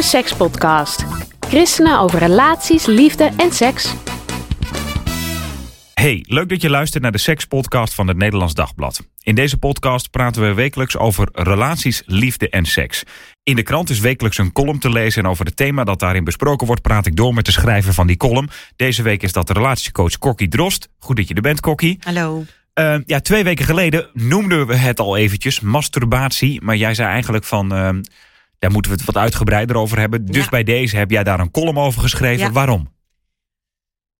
De Sekspodcast. Christenen over relaties, liefde en seks. Hey, leuk dat je luistert naar de Sekspodcast van het Nederlands Dagblad. In deze podcast praten we wekelijks over relaties, liefde en seks. In de krant is wekelijks een column te lezen en over het thema dat daarin besproken wordt praat ik door met de schrijver van die column. Deze week is dat de relatiecoach Kokkie Drost. Goed dat je er bent, Kokkie. Hallo. Uh, ja, twee weken geleden noemden we het al eventjes, masturbatie. Maar jij zei eigenlijk van, uh, daar moeten we het wat uitgebreider over hebben. Dus Ja. bij deze heb jij daar een column over geschreven. Ja. Waarom?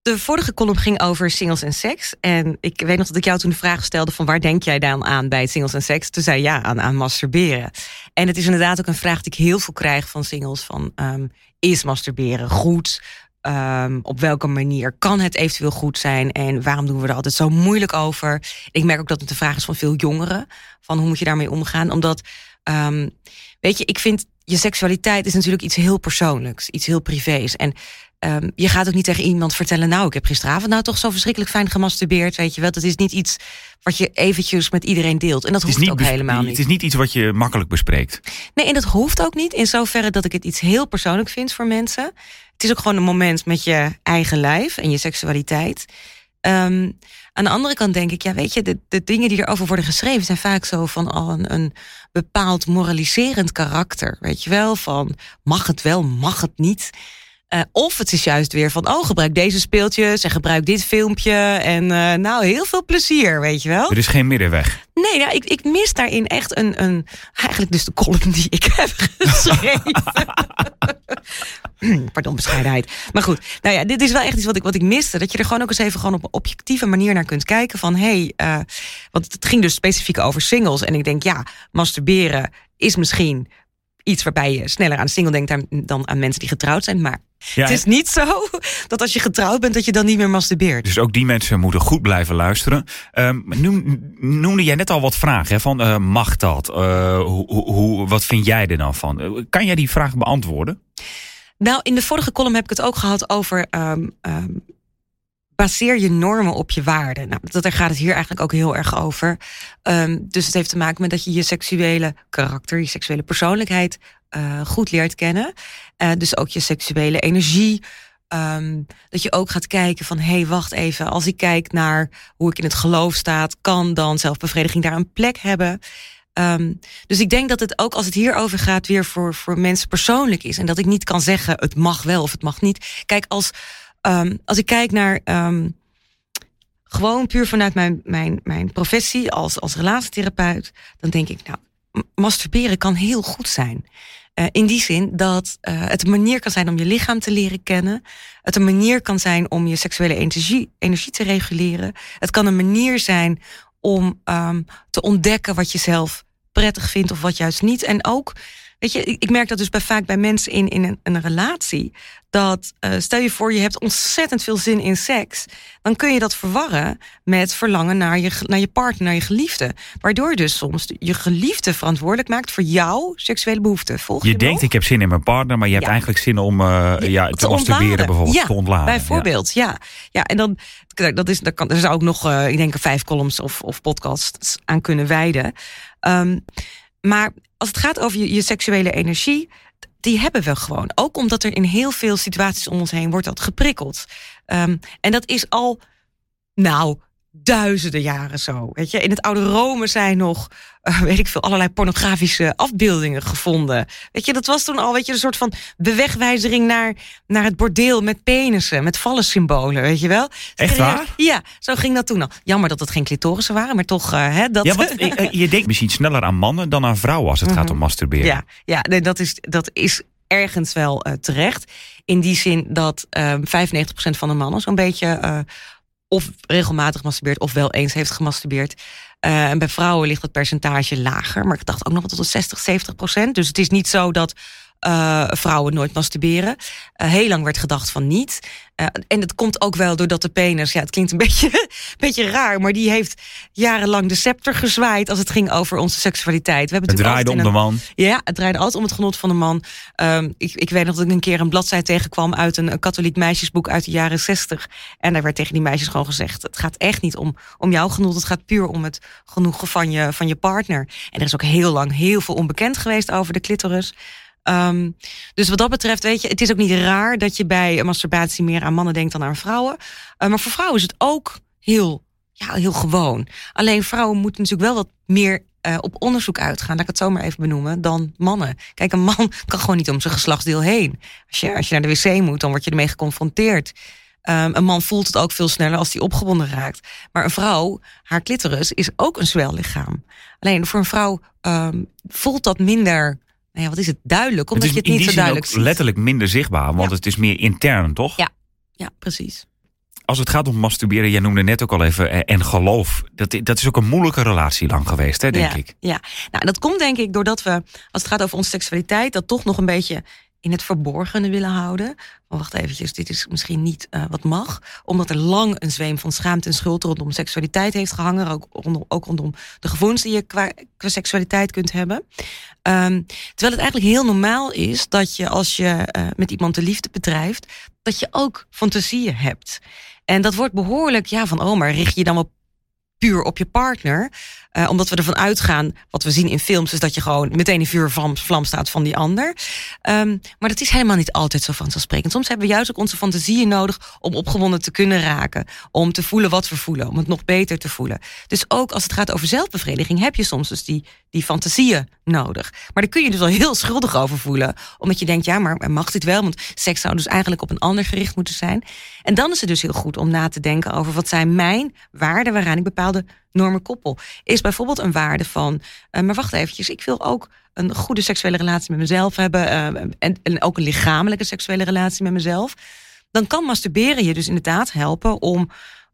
De vorige column ging over singles en seks. En ik weet nog dat ik jou toen de vraag stelde van waar denk jij dan aan bij singles en seks? Toen zei je ja, aan, aan masturberen. En het is inderdaad ook een vraag die ik heel veel krijg van singles. Van ehm, is masturberen goed? Ehm, op welke manier kan het eventueel goed zijn? En waarom doen we er altijd zo moeilijk over? Ik merk ook dat het een vraag is van veel jongeren. Van hoe moet je daarmee omgaan? Omdat, ehm, weet je, ik vind je seksualiteit is natuurlijk iets heel persoonlijks. Iets heel privés. En Ehm, je gaat ook niet tegen iemand vertellen... nou, ik heb gisteravond nou toch zo verschrikkelijk fijn gemasturbeerd. Weet je wel, dat is niet iets wat je eventjes met iedereen deelt. En dat hoeft ook helemaal Het niet. is niet iets wat je makkelijk bespreekt. Nee, en dat hoeft ook niet. In zoverre dat ik het iets heel persoonlijk vind voor mensen. Het is ook gewoon een moment met je eigen lijf en je seksualiteit. Ehm, aan de andere kant denk ik, ja, weet je, de, de dingen die erover worden geschreven zijn vaak zo van al een, een bepaald moraliserend karakter. Weet je wel, van mag het wel, mag het niet. Eh, of het is juist weer van, oh, gebruik deze speeltjes en gebruik dit filmpje. En eh, nou, heel veel plezier, weet je wel. Er is geen middenweg. Nee, nou, ik, ik mis daarin echt een, een. Eigenlijk dus de column die ik heb geschreven. Pardon, bescheidenheid. Maar goed, nou ja, dit is wel echt iets wat ik, wat ik miste. Dat je er gewoon ook eens even gewoon op een objectieve manier naar kunt kijken. Van hé, hey, eh, want het ging dus specifiek over singles. En ik denk, ja, masturberen is misschien iets waarbij je sneller aan single denkt dan- aan mensen die getrouwd zijn. Maar Ja, het is niet zo dat als je getrouwd bent, dat je dan niet meer masturbeert. Dus ook die mensen moeten goed blijven luisteren. Ehm, noem, noemde jij net al wat vragen, hè, van eh, mag dat? Eh, hoe, hoe, wat vind jij er dan van? Eh, Kan jij die vraag beantwoorden? Nou, in de vorige column heb ik het ook gehad over. ehm, ehm, baseer je normen op je waarden. Nou, dat, daar gaat het hier eigenlijk ook heel erg over. Ehm, dus het heeft te maken met dat je je seksuele karakter, je seksuele persoonlijkheid eh, goed leert kennen. Eh, dus ook je seksuele energie. Dat je ook gaat kijken van, hé, hey, wacht even. Als ik kijk naar hoe ik in het geloof staat, kan dan zelfbevrediging daar een plek hebben? Ehm, dus ik denk dat het ook als het hierover gaat weer voor, voor mensen persoonlijk is. En dat ik niet kan zeggen het mag wel of het mag niet. Kijk, als, ehm, als ik kijk naar ehm, gewoon puur vanuit mijn, mijn, mijn professie als, als relatietherapeut, dan denk ik, nou, masturberen kan heel goed zijn. Eh, in die zin dat eh, het een manier kan zijn om je lichaam te leren kennen. Het een manier kan zijn om je seksuele energie, energie te reguleren. Het kan een manier zijn om ehm, te ontdekken wat je zelf prettig vindt of wat juist niet. En ook, weet je, ik merk dat dus bij, vaak bij mensen in, in een, een relatie. Dat eh, stel je voor, je hebt ontzettend veel zin in seks. Dan kun je dat verwarren met verlangen naar je, naar je partner, naar je geliefde. Waardoor je dus soms je geliefde verantwoordelijk maakt voor jouw seksuele behoeften. Volg je, Je denkt, nog? ik heb zin in mijn partner, maar je hebt Ja. eigenlijk zin om eh, ja, te, masturberen ontladen. bijvoorbeeld, Ja, te ontladen. Bijvoorbeeld, ja. ja. en dan, dat is, daar, kan, daar zou ook nog, eh, ik denk, vijf columns of, of podcasts aan kunnen wijden. Ehm, maar als het gaat over je, seksuele energie, die hebben we gewoon. Ook omdat er in heel veel situaties om ons heen wordt dat geprikkeld. Ehm, en dat is al, nou, duizenden jaren zo. Weet je, in het oude Rome zijn nog, eh, weet ik veel, allerlei pornografische afbeeldingen gevonden. Weet je, dat was toen al, weet je, een soort van bewegwijzering naar, naar het bordeel met penissen, met vallensymbolen, weet je wel? Echt waar? Ja, zo ging dat toen al. Jammer dat het geen clitorissen waren, maar toch, eh, hè, dat... Ja, want eh, je denkt misschien sneller aan mannen dan aan vrouwen als het gaat om masturberen. Ja, ja nee, dat, is, dat is ergens wel terecht. In die zin dat eh 95% van de mannen zo'n beetje... eh, of regelmatig masturbeert of wel eens heeft gemasturbeerd. Uh, en bij vrouwen ligt dat percentage lager. Maar ik dacht ook nog tot 60, 70 procent. Dus het is niet zo dat uh, vrouwen nooit masturberen. Uh, heel lang werd gedacht van niet. Uh, en het komt ook wel doordat de penis, ja, het klinkt een beetje, beetje raar, maar die heeft jarenlang de scepter gezwaaid als het ging over onze seksualiteit. We hebben het draaide om een, de man. Ja, het draaide altijd om het genot van de man. Um, ik, ik weet nog dat ik een keer een bladzijde tegenkwam uit een, een katholiek meisjesboek uit de jaren zestig. En daar werd tegen die meisjes gewoon gezegd: het gaat echt niet om, om jouw genot, het gaat puur om het genoegen van je, van je partner. En er is ook heel lang heel veel onbekend geweest over de clitoris. Um, dus wat dat betreft, weet je, het is ook niet raar dat je bij masturbatie meer aan mannen denkt dan aan vrouwen. Uh, maar voor vrouwen is het ook heel, ja, heel gewoon. Alleen vrouwen moeten natuurlijk wel wat meer uh, op onderzoek uitgaan, laat ik het zo maar even benoemen, dan mannen. Kijk, een man kan gewoon niet om zijn geslachtsdeel heen. Als je, als je naar de wc moet, dan word je ermee geconfronteerd. Um, een man voelt het ook veel sneller als hij opgewonden raakt. Maar een vrouw, haar clitoris, is ook een zwellichaam. Alleen voor een vrouw um, voelt dat minder nou ja, wat is het duidelijk? Omdat het je het niet zo duidelijk ziet. letterlijk minder zichtbaar, want het is meer intern, toch? Ja, ja precies. Als het gaat om masturberen, jij noemde net ook al even, eh, en geloof, dat, dat is ook een moeilijke relatie lang geweest, hè, denk ja, ik. Ja, nou, dat komt denk ik doordat we, als het gaat over onze seksualiteit, dat toch nog een beetje in het verborgene willen houden. Oh, wacht eventjes, dit is misschien niet uh, wat mag. Omdat er lang een zweem van schaamte en schuld rondom seksualiteit heeft gehangen. Ook rondom, ook de gevoelens die je qua, seksualiteit kunt hebben. Um, terwijl het eigenlijk heel normaal is dat je als je uh, met iemand de liefde bedrijft, dat je ook fantasieën hebt. En dat wordt behoorlijk, ja, van oh, maar richt je dan op puur op je partner. Uh, omdat we ervan uitgaan, wat we zien in films, is dat je gewoon meteen in vuurvlam vlam staat van die ander. Um, maar dat is helemaal niet altijd zo vanzelfsprekend. Soms hebben we juist ook onze fantasieën nodig om opgewonden te kunnen raken. Om te voelen wat we voelen, om het nog beter te voelen. Dus ook als het gaat over zelfbevrediging, heb je soms dus die, die fantasieën nodig. Maar daar kun je dus al heel schuldig over voelen. Omdat je denkt, ja, maar mag dit wel? Want seks zou dus eigenlijk op een ander gericht moeten zijn. En dan is het dus heel goed om na te denken over wat zijn mijn waarden waaraan ik bepaalde normen koppel. Is bijvoorbeeld een waarde van, uh, maar wacht eventjes, ik wil ook een goede seksuele relatie met mezelf hebben uh, en, ook een lichamelijke seksuele relatie met mezelf. Dan kan masturberen je dus inderdaad helpen om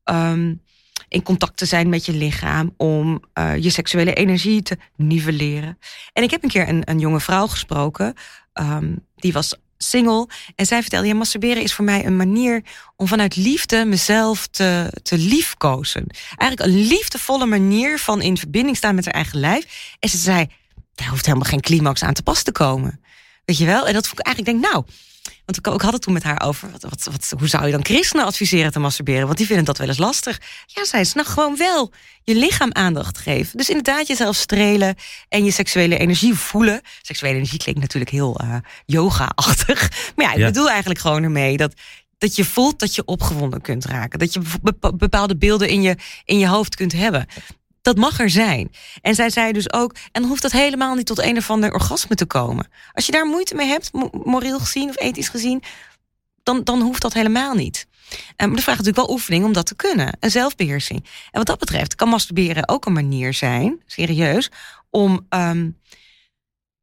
um, in contact te zijn met je lichaam, om uh, je seksuele energie te nivelleren. En ik heb een keer een, een jonge vrouw gesproken, um, die was single. En zij vertelde, ja, masturberen is voor mij een manier om vanuit liefde mezelf te, te liefkozen. Eigenlijk een liefdevolle manier van in verbinding staan met haar eigen lijf. En ze zei, daar hoeft helemaal geen climax aan te pas te komen. Weet je wel? En dat vond ik eigenlijk, denk, nou, want ik, had het toen met haar over, wat, wat, wat, hoe zou je dan christenen adviseren te masturberen? Want die vinden dat wel eens lastig. Ja, zei ze, nou gewoon wel je lichaam aandacht geven. Dus inderdaad jezelf strelen en je seksuele energie voelen. Seksuele energie klinkt natuurlijk heel uh, yoga-achtig. Maar ja, ik ja. bedoel eigenlijk gewoon ermee dat dat je voelt dat je opgewonden kunt raken. Dat je bepaalde beelden in je, in je hoofd kunt hebben. Dat mag er zijn. En zij zei dus ook, en hoeft dat helemaal niet tot een of ander orgasme te komen. Als je daar moeite mee hebt, moreel gezien of ethisch gezien, dan, dan hoeft dat helemaal niet. Um, maar de vraag is natuurlijk wel oefening om dat te kunnen. En zelfbeheersing. En wat dat betreft kan masturberen ook een manier zijn, serieus, om um,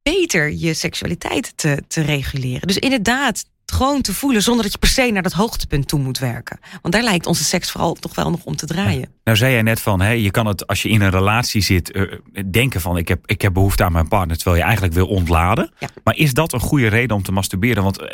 beter je seksualiteit te, te reguleren. Dus inderdaad, gewoon te voelen zonder dat je per se naar dat hoogtepunt toe moet werken. Want daar lijkt onze seks vooral toch wel nog om te draaien. Nou zei jij net van, hè, je kan het als je in een relatie zit uh, denken van ik heb, ik heb behoefte aan mijn partner terwijl je eigenlijk wil ontladen. Ja. Maar is dat een goede reden om te masturberen? Want uh,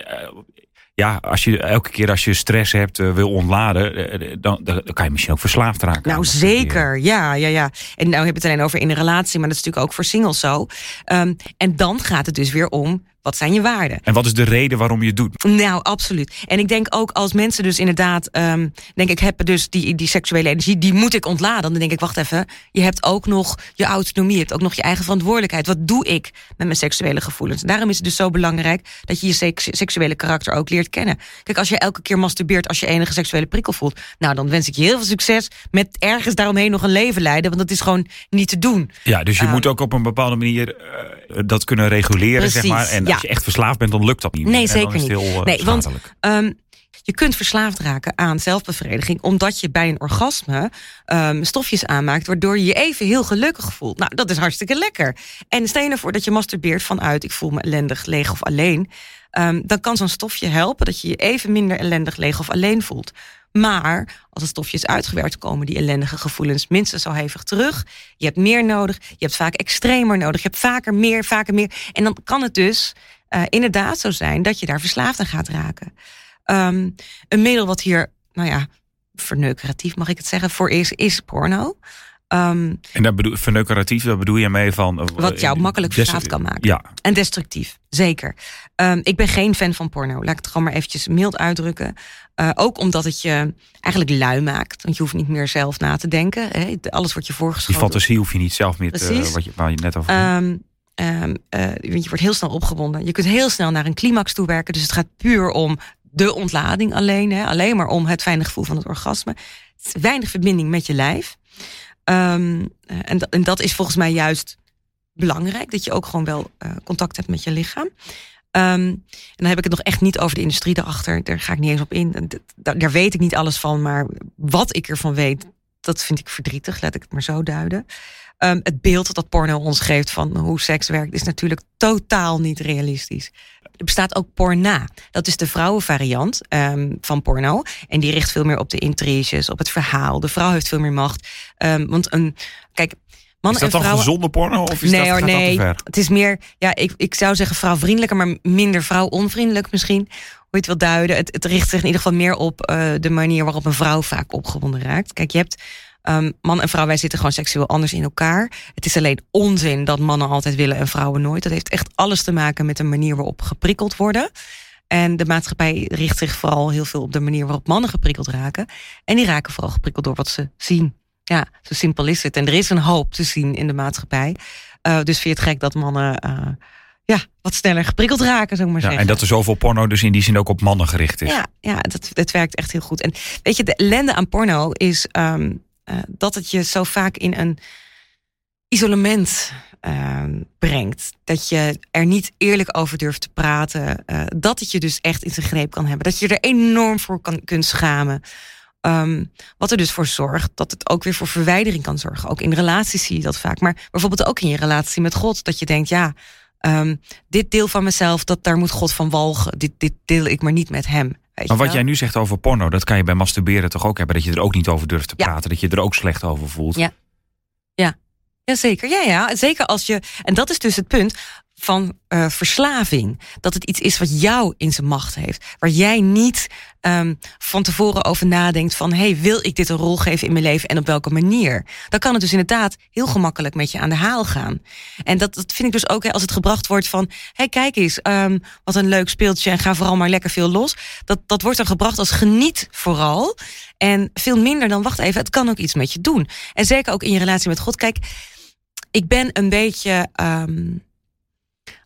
ja, als je elke keer als je stress hebt, uh, wil ontladen, uh, dan, dan, kan je misschien ook verslaafd raken. Nou, zeker. Ja, ja, ja. En nou heb je het alleen over in een relatie, maar dat is natuurlijk ook voor singles zo. Um, en dan gaat het dus weer om wat zijn je waarden? En wat is de reden waarom je het doet? Nou, absoluut. En ik denk ook als mensen dus inderdaad, um, denk ik, hebben dus die, die seksuele energie, die moet ik ontladen. Dan denk ik, wacht even, je hebt ook nog je autonomie, je hebt ook nog je eigen verantwoordelijkheid. Wat doe ik met mijn seksuele gevoelens? Daarom is het dus zo belangrijk dat je je seks, seksuele karakter ook leert kennen. Kijk, als je elke keer masturbeert als je enige seksuele prikkel voelt, nou dan wens ik je heel veel succes met ergens daaromheen nog een leven leiden, want dat is gewoon niet te doen. Ja, dus je um, moet ook op een bepaalde manier uh, dat kunnen reguleren, Precies, zeg maar. En ja. als je echt verslaafd bent, dan lukt dat niet. Nee, zeker niet. heel, uh, nee, want um, je je kunt verslaafd raken aan zelfbevrediging, omdat je bij een orgasme um, stofjes aanmaakt, waardoor je je even heel gelukkig voelt. Nou, dat is hartstikke lekker. En stel je ervoor dat je masturbeert vanuit ik voel me ellendig, leeg of alleen. Um, dan kan zo'n stofje helpen dat je je even minder ellendig, leeg of alleen voelt. Maar als het stofje is uitgewerkt, komen die ellendige gevoelens minstens zo hevig terug. Je hebt meer nodig, je hebt vaak extremer nodig, je hebt vaker meer, vaker meer. En dan kan het dus uh, inderdaad zo zijn dat je daar verslaafd aan gaat raken. Um, een middel wat hier, nou ja, verneukeratief mag ik het zeggen, voor is, is porno. Um, en dat bedoel, verneukeratief, dat bedoel je mee van... Uh, wat jou makkelijk verslaafd kan maken. Ja. En destructief, zeker. Um, ik ben geen fan van porno. Laat ik het gewoon maar eventjes mild uitdrukken. Uh, ook omdat het je eigenlijk lui maakt. Want je hoeft niet meer zelf na te denken. Hè. Alles wordt je voorgeschoten. Die fantasie hoef je niet zelf meer te... Uh, wat je, waar je net over... Um, um, uh, je wordt heel snel opgebonden. Je kunt heel snel naar een climax toe werken. Dus het gaat puur om de ontlading alleen. Hè. Alleen maar om het fijne gevoel van het orgasme. Weinig verbinding met je lijf. Um, en, en, dat is volgens mij juist belangrijk. Dat je ook gewoon wel uh, contact hebt met je lichaam. Um, en dan heb ik het nog echt niet over de industrie daarachter. Daar ga ik niet eens op in. Daar, daar weet ik niet alles van. Maar wat ik ervan weet, dat vind ik verdrietig. Laat ik het maar zo duiden. Um, het beeld dat porno ons geeft van hoe seks werkt, is natuurlijk totaal niet realistisch. Er bestaat ook porna. Dat is de vrouwenvariant um, van porno. En die richt veel meer op de intriges, op het verhaal. De vrouw heeft veel meer macht. Um, want een, kijk, Mannen is dat dan gezonde porno? Of is nee dat, hoor, nee. Dat het is meer, ja, ik, ik zou zeggen vrouwvriendelijker, maar minder vrouw-onvriendelijk misschien. Hoe je het wil duiden. Het, het richt zich in ieder geval meer op uh, de manier waarop een vrouw vaak opgewonden raakt. Kijk, je hebt Um, man en vrouw, wij zitten gewoon seksueel anders in elkaar. Het is alleen onzin dat mannen altijd willen en vrouwen nooit. Dat heeft echt alles te maken met de manier waarop geprikkeld worden. En de maatschappij richt zich vooral heel veel op de manier waarop mannen geprikkeld raken. En die raken vooral geprikkeld door wat ze zien. Ja, zo simpel is het. En er is een hoop te zien in de maatschappij. Uh, dus vind je het gek dat mannen uh, ja, wat sneller geprikkeld raken, zou ik maar ja, zeggen. En dat er zoveel porno dus in die zin ook op mannen gericht is. Ja, ja dat, dat werkt echt heel goed. En weet je, de ellende aan porno is um, uh, dat het je zo vaak in een isolement uh, brengt. Dat je er niet eerlijk over durft te praten. Uh, dat het je dus echt in zijn greep kan hebben. Dat je er enorm voor kan, kunt schamen. Um, wat er dus voor zorgt dat het ook weer voor verwijdering kan zorgen. Ook in relaties zie je dat vaak. Maar bijvoorbeeld ook in je relatie met God. Dat je denkt, ja, um, dit deel van mezelf, dat daar moet God van walgen. Dit, dit deel ik maar niet met hem. Maar wat jij nu zegt over porno, dat kan je bij masturberen toch ook hebben. Dat je er ook niet over durft te praten. Dat je er ook slecht over voelt. Ja. Ja. Ja, zeker. Ja, ja. Zeker als je. En dat is dus het punt van uh, verslaving. Dat het iets is wat jou in zijn macht heeft. Waar jij niet um, van tevoren over nadenkt van... hey, wil ik dit een rol geven in mijn leven en op welke manier? Dan kan het dus inderdaad heel gemakkelijk met je aan de haal gaan. En dat, dat vind ik dus ook als het gebracht wordt van... hey, kijk eens, um, wat een leuk speeltje en ga vooral maar lekker veel los. Dat, dat wordt dan gebracht als geniet vooral. En veel minder dan, wacht even, het kan ook iets met je doen. En zeker ook in je relatie met God. Kijk, ik ben een beetje... Um,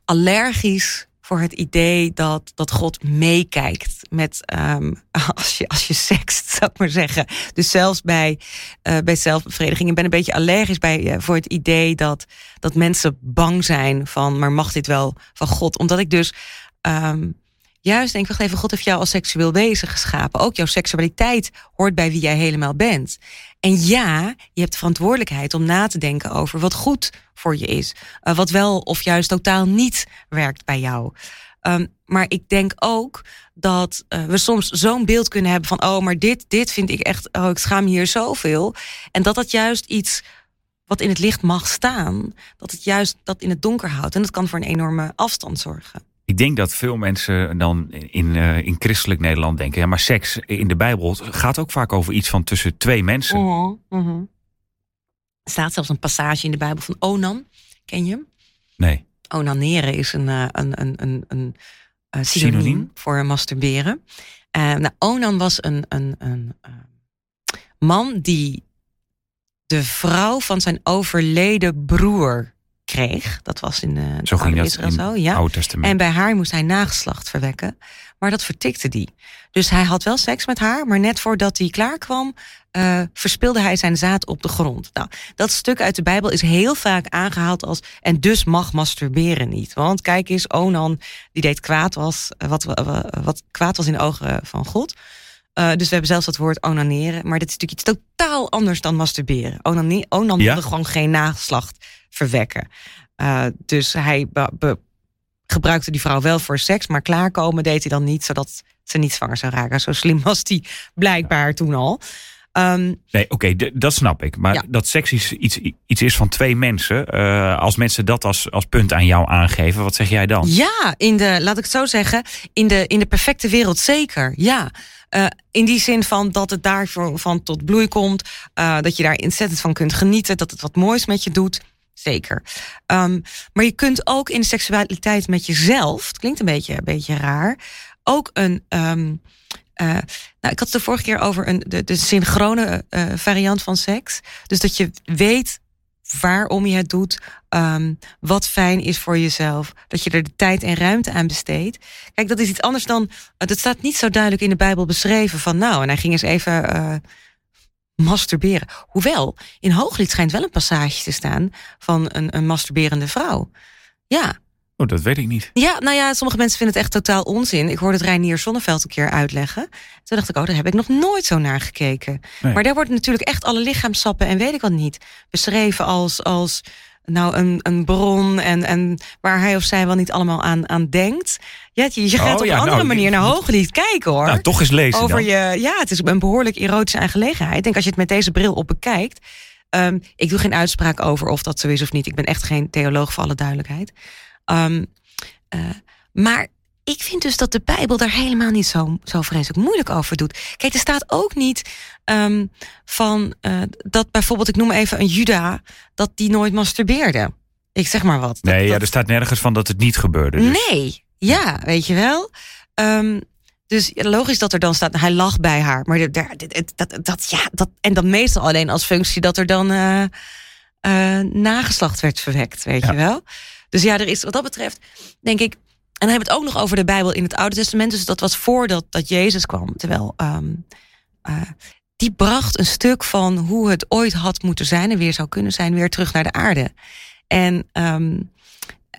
allergisch voor het idee dat, dat God meekijkt met um, als, je, als je sext, zou ik maar zeggen. Dus zelfs bij, uh, bij zelfbevrediging. Ik ben een beetje allergisch bij, uh, voor het idee dat, dat mensen bang zijn van, maar mag dit wel van God? Omdat ik dus um, juist denk, wacht even, God heeft jou als seksueel wezen geschapen. Ook jouw seksualiteit hoort bij wie jij helemaal bent. En ja, je hebt de verantwoordelijkheid om na te denken over wat goed voor je is. Uh, wat wel of juist totaal niet werkt bij jou. Um, maar ik denk ook dat uh, we soms zo'n beeld kunnen hebben van... oh, maar dit, dit vind ik echt... oh, ik schaam hier zoveel. En dat dat juist iets wat in het licht mag staan... dat het juist dat in het donker houdt. En dat kan voor een enorme afstand zorgen. Ik denk dat veel mensen dan in, uh, in christelijk Nederland denken... ja, maar seks in de Bijbel gaat ook vaak over iets van tussen twee mensen. Uh -huh. Er staat zelfs een passage in de Bijbel van Onan. Ken je hem? Nee. Onaneren is een, uh, een, een, een, een uh, synoniem, synoniem, voor masturberen. nou, Onan was een, een, een man die de vrouw van zijn overleden broer kreeg. Dat was in uh, zo ging dat Israël in zo. Ja. Oude Testament. En bij haar moest hij nageslacht verwekken. Maar dat vertikte die. Dus hij had wel seks met haar, maar net voordat hij klaar kwam, uh, verspilde hij zijn zaad op de grond. Nou, dat stuk uit de Bijbel is heel vaak aangehaald als. En dus mag masturberen niet. Want kijk eens, Onan, die deed kwaad was, wat, wat kwaad was in de ogen van God. Uh, dus we hebben zelfs dat woord onaneren. Maar dit is natuurlijk iets totaal anders dan masturberen. Onane Onan wilde gewoon geen nageslacht verwekken. Uh, dus hij gebruikte die vrouw wel voor seks, maar klaarkomen deed hij dan niet, zodat ze niet zwanger zou raken. Zo slim was hij blijkbaar toen al. Um, nee, oké, okay, dat snap ik. Maar ja. dat seks iets, iets, iets is van twee mensen. Uh, als mensen dat als, als punt aan jou aangeven, wat zeg jij dan? Ja, in de, laat ik het zo zeggen, in de, in de perfecte wereld zeker. Ja. Uh, in die zin van dat het daar van tot bloei komt. Uh, dat je daar ontzettend van kunt genieten. Dat het wat moois met je doet. Zeker. Um, maar je kunt ook in seksualiteit met jezelf. Het klinkt een beetje, een beetje raar. Ook een. Um, uh, nou, ik had het de vorige keer over een, de, de synchrone uh, variant van seks. Dus dat je weet waarom je het doet, um, wat fijn is voor jezelf, dat je er de tijd en ruimte aan besteedt. Kijk, dat is iets anders dan. Dat staat niet zo duidelijk in de Bijbel beschreven van nou, en hij ging eens even masturberen. Hoewel, in Hooglied schijnt wel een passage te staan van een, een masturberende vrouw. Ja. Oh, dat weet ik niet. Ja, nou ja, sommige mensen vinden het echt totaal onzin. Ik hoorde het Reinier Zonneveld een keer uitleggen. Toen dacht ik, oh, daar heb ik nog nooit zo naar gekeken. Nee. Maar daar wordt natuurlijk echt alle lichaamsappen en weet ik wat niet beschreven als, als nou een, een bron en, en waar hij of zij wel niet allemaal aan, aan denkt. Ja, je, je gaat oh, op ja, een andere nou, manier naar Hooglied kijken hoor. Nou, toch eens lezen Over dan. je, ja, het is een behoorlijk erotische aangelegenheid. Ik denk als je het met deze bril op bekijkt. Um, ik doe geen uitspraak over of dat zo is of niet. Ik ben echt geen theoloog voor alle duidelijkheid. Um, uh, maar ik vind dus dat de Bijbel daar helemaal niet zo, zo vreselijk moeilijk over doet. Kijk, er staat ook niet um, van uh, dat bijvoorbeeld, ik noem even een Juda, dat die nooit masturbeerde. Ik zeg maar wat. Nee, dat, ja, er staat nergens van dat het niet gebeurde. Dus. Nee, ja, weet je wel. Um, dus logisch dat er dan staat, hij lag bij haar. Maar dat, dat, dat, dat ja, dat, en dan meestal alleen als functie dat er dan uh, uh, nageslacht werd verwekt, weet Ja. je wel. Dus ja, er is wat dat betreft, denk ik. En dan hebben we het ook nog over de Bijbel in het Oude Testament. Dus dat was voordat dat Jezus kwam. Terwijl um, uh, die bracht een stuk van hoe het ooit had moeten zijn en weer zou kunnen zijn, weer terug naar de aarde. En, um,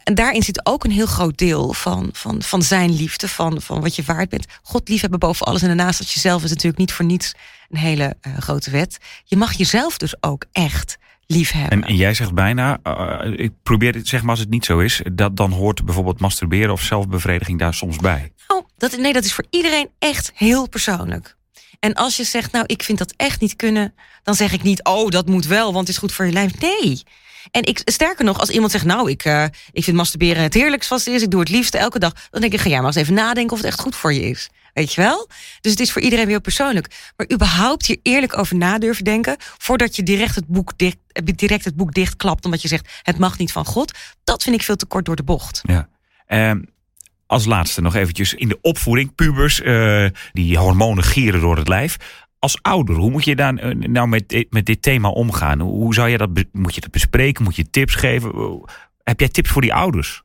en daarin zit ook een heel groot deel van, van, van zijn liefde, van, van wat je waard bent. God liefhebben boven alles en daarnaast dat jezelf is natuurlijk niet voor niets een hele uh, grote wet. Je mag jezelf dus ook echt lief hebben. En, en jij zegt bijna, uh, ik probeer het, zeg maar als het niet zo is, dat dan hoort bijvoorbeeld masturberen of zelfbevrediging daar soms bij. Nou, dat, nee, dat is voor iedereen echt heel persoonlijk. En als je zegt, nou, ik vind dat echt niet kunnen, dan zeg ik niet, oh, dat moet wel, want het is goed voor je lijf. Nee. En ik, sterker nog, als iemand zegt, nou, ik, uh, ik vind masturberen het heerlijkst vast is, ik doe het liefste elke dag, dan denk ik, ga jij maar eens even nadenken of het echt goed voor je is. Weet je wel? Dus het is voor iedereen weer persoonlijk. Maar überhaupt hier eerlijk over na denken, voordat je direct het boek dicht, direct het boek dichtklapt, omdat je zegt, het mag niet van God, dat vind ik veel te kort door de bocht. Ja. Um, als laatste nog eventjes in de opvoeding, pubers, uh, die hormonen gieren door het lijf als ouder, hoe moet je daar nou met, met dit thema omgaan? Hoe zou je dat, moet je dat bespreken? Moet je tips geven? Heb jij tips voor die ouders?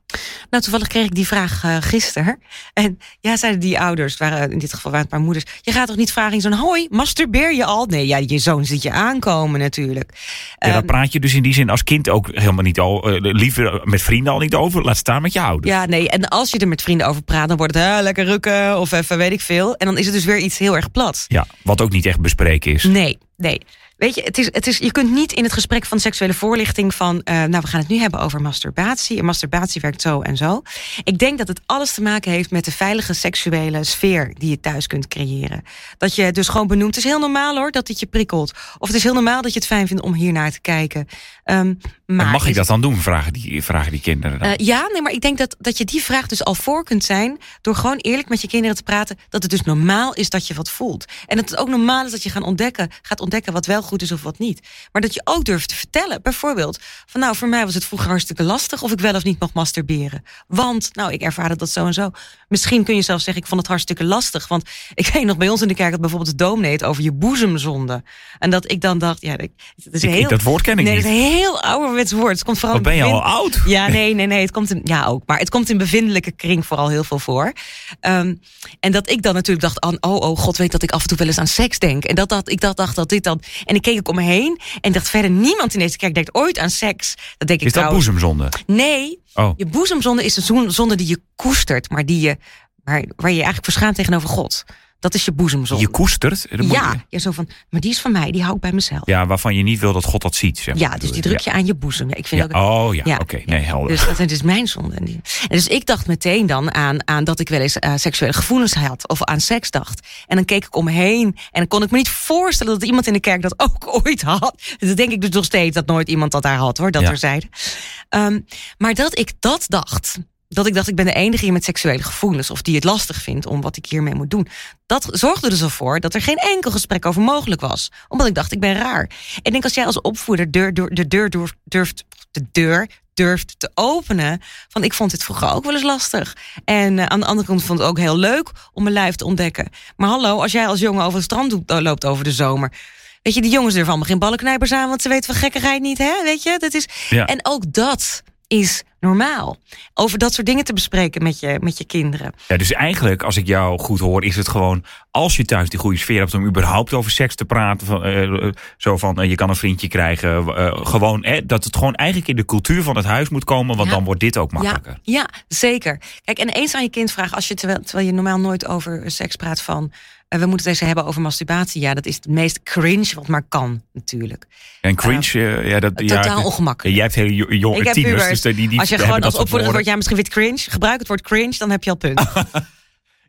Nou, toevallig kreeg ik die vraag uh, gisteren. En ja, zeiden die ouders, waren, in dit geval waren het maar moeders. Je gaat toch niet vragen in zo'n hoi, masturbeer je al? Nee, ja, je zoon ziet je aankomen natuurlijk. Ja, um, daar praat je dus in die zin als kind ook helemaal niet over. Uh, liever met vrienden al niet over. Laat staan met je ouders. Ja, nee. En als je er met vrienden over praat, dan wordt het uh, lekker rukken of even weet ik veel. En dan is het dus weer iets heel erg plat. Ja, wat ook niet echt bespreken is. Nee, nee. Weet je, het is, het is, je kunt niet in het gesprek van seksuele voorlichting van, uh, nou, we gaan het nu hebben over masturbatie. En masturbatie werkt zo en zo. Ik denk dat het alles te maken heeft met de veilige seksuele sfeer die je thuis kunt creëren. Dat je dus gewoon benoemt, het is heel normaal hoor, dat dit je prikkelt. Of het is heel normaal dat je het fijn vindt om hier naar te kijken. Um, maar en mag ik dat dan doen, vragen die, vragen die kinderen dan? Uh, ja, nee, maar ik denk dat, dat je die vraag dus al voor kunt zijn door gewoon eerlijk met je kinderen te praten. Dat het dus normaal is dat je wat voelt. En dat het ook normaal is dat je gaan ontdekken, gaat ontdekken wat wel goed is of wat niet. Maar dat je ook durft te vertellen. Bijvoorbeeld, van nou, voor mij was het vroeger hartstikke lastig of ik wel of niet mag masturberen. Want, nou, ik ervaarde dat zo en zo. Misschien kun je zelfs zeggen, ik vond het hartstikke lastig. Want ik weet nog bij ons in de kerk dat bijvoorbeeld de dominee het over je boezemzonde. En dat ik dan dacht, ja, dat is ik, heel... dat woord ken ik nee, niet. dat is heel ouderwets ouderwets woord. Het komt vooral Wat ben je al oud? Ja, nee, nee, nee. Het komt in, ja, ook. Maar het komt in bevindelijke kring vooral heel veel voor. Ehm, en dat ik dan natuurlijk dacht: aan, oh, oh, god weet dat ik af en toe wel eens aan seks denk. En dat, dat ik dat dacht dat dit dan. En ik keek ook om me heen en dacht verder: niemand in deze kerk denkt ooit aan seks. Dat denk ik Is dat trouwens. boezemzonde? Nee, Oh. je boezemzonde is een zo- zonde die je koestert, maar die je, waar, waar je je eigenlijk verschaamt tegenover God. Dat is je boezemzonde. Je koestert? Moet ja, je- ja, zo van, maar die is van mij, die hou ik bij mezelf. Ja, ja, waarvan je niet wil dat God dat ziet. Zeg maar. dus die druk je aan je boezem. Ja, ik vind Ja. ook, Oh ja, Ja, oké. Nee, helder. dus dat is mijn zonde. En dus ik dacht meteen dan aan, aan dat ik wel eens eh, seksuele gevoelens had. Of aan seks dacht. En dan keek ik om me heen. En dan kon ik me niet voorstellen dat iemand in de kerk dat ook ooit had. Dat denk ik dus nog steeds dat nooit iemand dat daar had hoor. Dat Ja. er zeiden. Ehm, maar dat ik dat dacht. Dat ik dacht, ik ben de enige hier met seksuele gevoelens. Of die het lastig vindt om wat ik hiermee moet doen. Dat zorgde er zo voor dat er geen enkel gesprek over mogelijk was. Omdat ik dacht, ik ben raar. Ik denk als jij als opvoeder deur, deur, de deur durft, durft, de deur durft te openen. Van ik vond dit vroeger ook wel eens lastig. En eh, aan de andere kant vond ik het ook heel leuk om mijn lijf te ontdekken. Maar hallo, als jij als jongen over het strand eh, loopt over de zomer. Weet je, die jongens durven allemaal geen ballenknijpers aan, want ze weten van gekkigheid niet, hè? Weet je, dat is. Ja. En ook dat is normaal. Over dat soort dingen te bespreken met je, met je kinderen. Ja, dus eigenlijk, als ik jou goed hoor, is het gewoon... als je thuis die goede sfeer hebt om überhaupt over seks te praten... Van, eh, eh, zo van, eh, je kan een vriendje krijgen. gewoon, eh, dat het gewoon eigenlijk in de cultuur van het huis moet komen... want Ja. dan wordt dit ook makkelijker. Ja, ja, zeker. Kijk, en eens aan je kind vragen, als je terwijl, terwijl je normaal nooit over seks praat van. We moeten het eens hebben over masturbatie. Ja, dat is het meest cringe wat maar kan, natuurlijk. En cringe, eh, ja, dat... Totaal ja, ongemakkelijk. Jij hebt hele jo- jonge tieners, dus die, die Als je gewoon als opvoeder woord, ja, misschien het cringe. Gebruik het woord cringe, dan heb je al punt.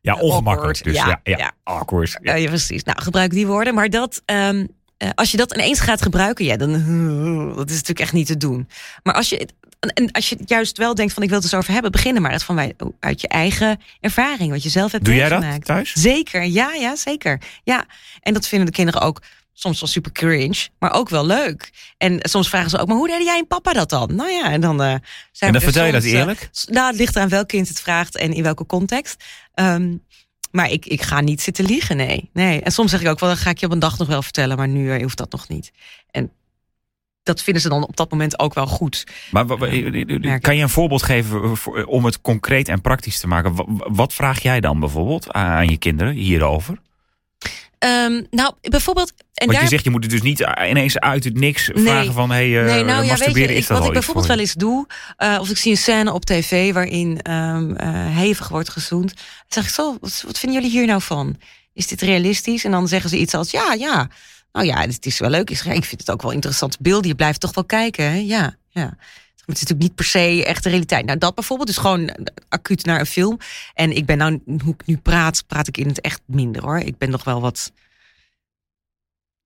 Ja, ongemakkelijk. Dus ja, Ja, ja, ja. awkward. Ja. Ja, ja, precies. Nou, gebruik die woorden. Maar dat, ehm, eh, als je dat ineens gaat gebruiken, ja, dan dat is natuurlijk echt niet te doen. Maar als je, het- en als je juist wel denkt van ik wil het eens over hebben, begin er maar het van wij, uit je eigen ervaring, wat je zelf hebt Doe jij dat meegemaakt. thuis? Zeker, ja, ja, zeker. Ja, en dat vinden de kinderen ook soms wel super cringe, maar ook wel leuk. En soms vragen ze ook, maar hoe deed jij en papa dat dan? Nou ja, en dan eh, zijn En dan er vertel je dat eh, eerlijk? Nou, het ligt eraan welk kind het vraagt en in welke context. Ehm, maar ik, ik ga niet zitten liegen, nee. nee. En soms zeg ik ook wel, dan ga ik je op een dag nog wel vertellen, maar nu eh, hoeft dat nog niet. En dat vinden ze dan op dat moment ook wel goed. Maar eh, merk kan je een voorbeeld geven eh, om het concreet en praktisch te maken? Wa- wa- Wat vraag jij dan bijvoorbeeld aan je kinderen hierover? Ehm, nou, bijvoorbeeld. En Want daar je zegt, je moet het dus niet ineens uit het niks Nee. vragen van... hey, eh, nee, nou ja, weet je, ik, wat ik bijvoorbeeld voor wel eens doe, eh, of ik zie een scène op tv waarin ehm, eh, hevig wordt gezoend, dan zeg ik zo, wat, wat vinden jullie hier nou van? Is dit realistisch? En dan zeggen ze iets als, ja, ja, nou ja, het is wel leuk. Ik vind het ook wel interessant beelden. Je blijft toch wel kijken, hè? Ja, ja. Het is natuurlijk niet per se echt de realiteit. Nou, dat bijvoorbeeld is gewoon eh, acuut naar een film. En ik ben nou, hoe ik nu praat, praat ik in het echt minder hoor. Ik ben nog wel wat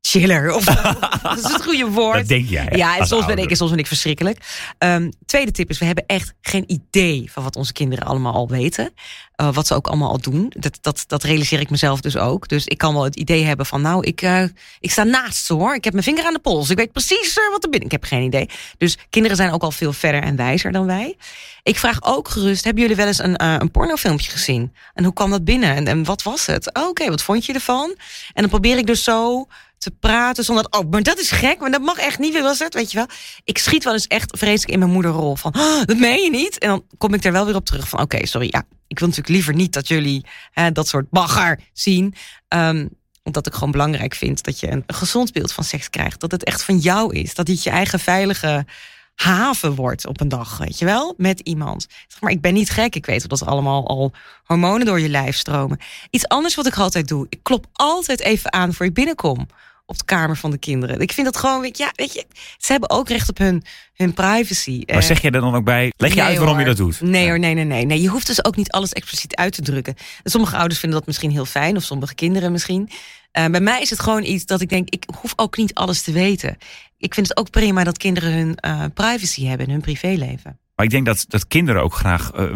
chiller. Of, dat is het goede woord. Dat denk jij. Ja, en soms ben ik en soms ben ik verschrikkelijk. Ehm, tweede tip is, we hebben echt geen idee van wat onze kinderen allemaal al weten. Eh, wat ze ook allemaal al doen. Dat, dat, dat realiseer ik mezelf dus ook. Dus ik kan wel het idee hebben van, nou, ik, eh, ik sta naast ze hoor. Ik heb mijn vinger aan de pols. Ik weet precies eh, wat er binnen. Ik heb geen idee. Dus kinderen zijn ook al veel verder en wijzer dan wij. Ik vraag ook gerust, hebben jullie wel eens een, een pornofilmpje gezien? En hoe kwam dat binnen? En, en wat was het? Oh, Oké, wat vond je ervan? En dan probeer ik dus zo te praten zonder dat, oh, maar dat is gek, maar dat mag echt niet, was het, weet je wel? Ik schiet wel eens echt vreselijk in mijn moederrol van, oh, dat meen je niet? En dan kom ik er wel weer op terug van, oké, sorry, ja, ik wil natuurlijk liever niet dat jullie hè, dat soort bagger zien. Ehm, omdat ik gewoon belangrijk vind dat je een, een gezond beeld van seks krijgt. Dat het echt van jou is. Dat dit je eigen veilige haven wordt op een dag, weet je wel? Met iemand. Maar ik ben niet gek. Ik weet dat allemaal al hormonen door je lijf stromen. Iets anders wat ik altijd doe. Ik klop altijd even aan voor ik binnenkom. Op de kamer van de kinderen. Ik vind dat gewoon, weet je, ja, weet je ze hebben ook recht op hun, hun privacy. Maar Eh, zeg je er dan ook bij, leg je Nee, uit waarom je dat doet? Nee Ja. hoor, nee, nee, nee, nee. Je hoeft dus ook niet alles expliciet uit te drukken. En sommige ouders vinden dat misschien heel fijn, of sommige kinderen misschien. Eh, bij mij is het gewoon iets dat ik denk, ik hoef ook niet alles te weten. Ik vind het ook prima dat kinderen hun eh, privacy hebben en hun privéleven. Maar ik denk dat, dat kinderen ook graag eh,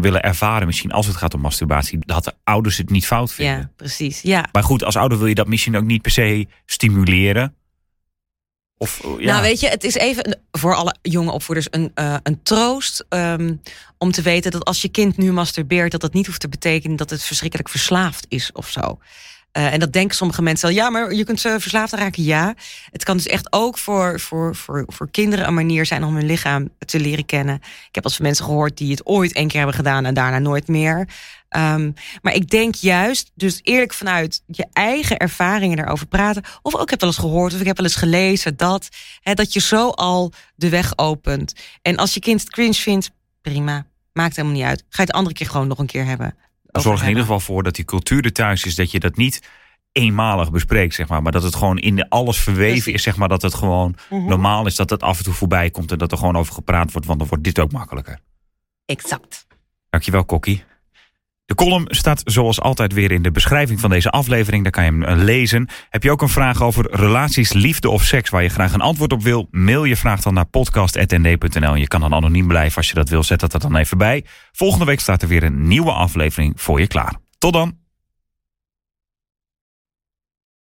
willen ervaren, misschien als het gaat om masturbatie, dat de ouders het niet fout vinden. Ja, precies. Ja. Maar goed, als ouder wil je dat misschien ook niet per se stimuleren. Of, eh, ja. Nou, weet je, het is even voor alle jonge opvoeders een, eh, een troost ehm, om te weten dat als je kind nu masturbeert, dat dat niet hoeft te betekenen dat het verschrikkelijk verslaafd is of zo. Uh, en dat denken sommige mensen wel. Ja, maar je kunt ze verslaafd raken. Ja. Het kan dus echt ook voor, voor, voor, voor kinderen een manier zijn om hun lichaam te leren kennen. Ik heb als van mensen gehoord die het ooit één keer hebben gedaan en daarna nooit meer. Um, maar ik denk juist, dus eerlijk vanuit je eigen ervaringen erover praten. Of ook, ik heb wel eens gehoord, of ik heb wel eens gelezen dat. Hè, dat je zo al de weg opent. En als je kind het cringe vindt, prima. Maakt helemaal niet uit. Ga je het andere keer gewoon nog een keer hebben. Zorg in ieder geval voor dat die cultuur er thuis is. Dat je dat niet eenmalig bespreekt, zeg maar. Maar dat het gewoon in alles verweven is, zeg maar. Dat het gewoon mhm. normaal is dat het af en toe voorbij komt. En dat er gewoon over gepraat wordt, want dan wordt dit ook makkelijker. Exact. Dankjewel, Kokkie. De column staat zoals altijd weer in de beschrijving van deze aflevering. Daar kan je hem eh, lezen. Heb je ook een vraag over relaties, liefde of seks waar je graag een antwoord op wil? Mail je vraag dan naar podcast.nd.nl. Je kan dan anoniem blijven als je dat wil. Zet dat er dan even bij. Volgende week staat er weer een nieuwe aflevering voor je klaar. Tot dan!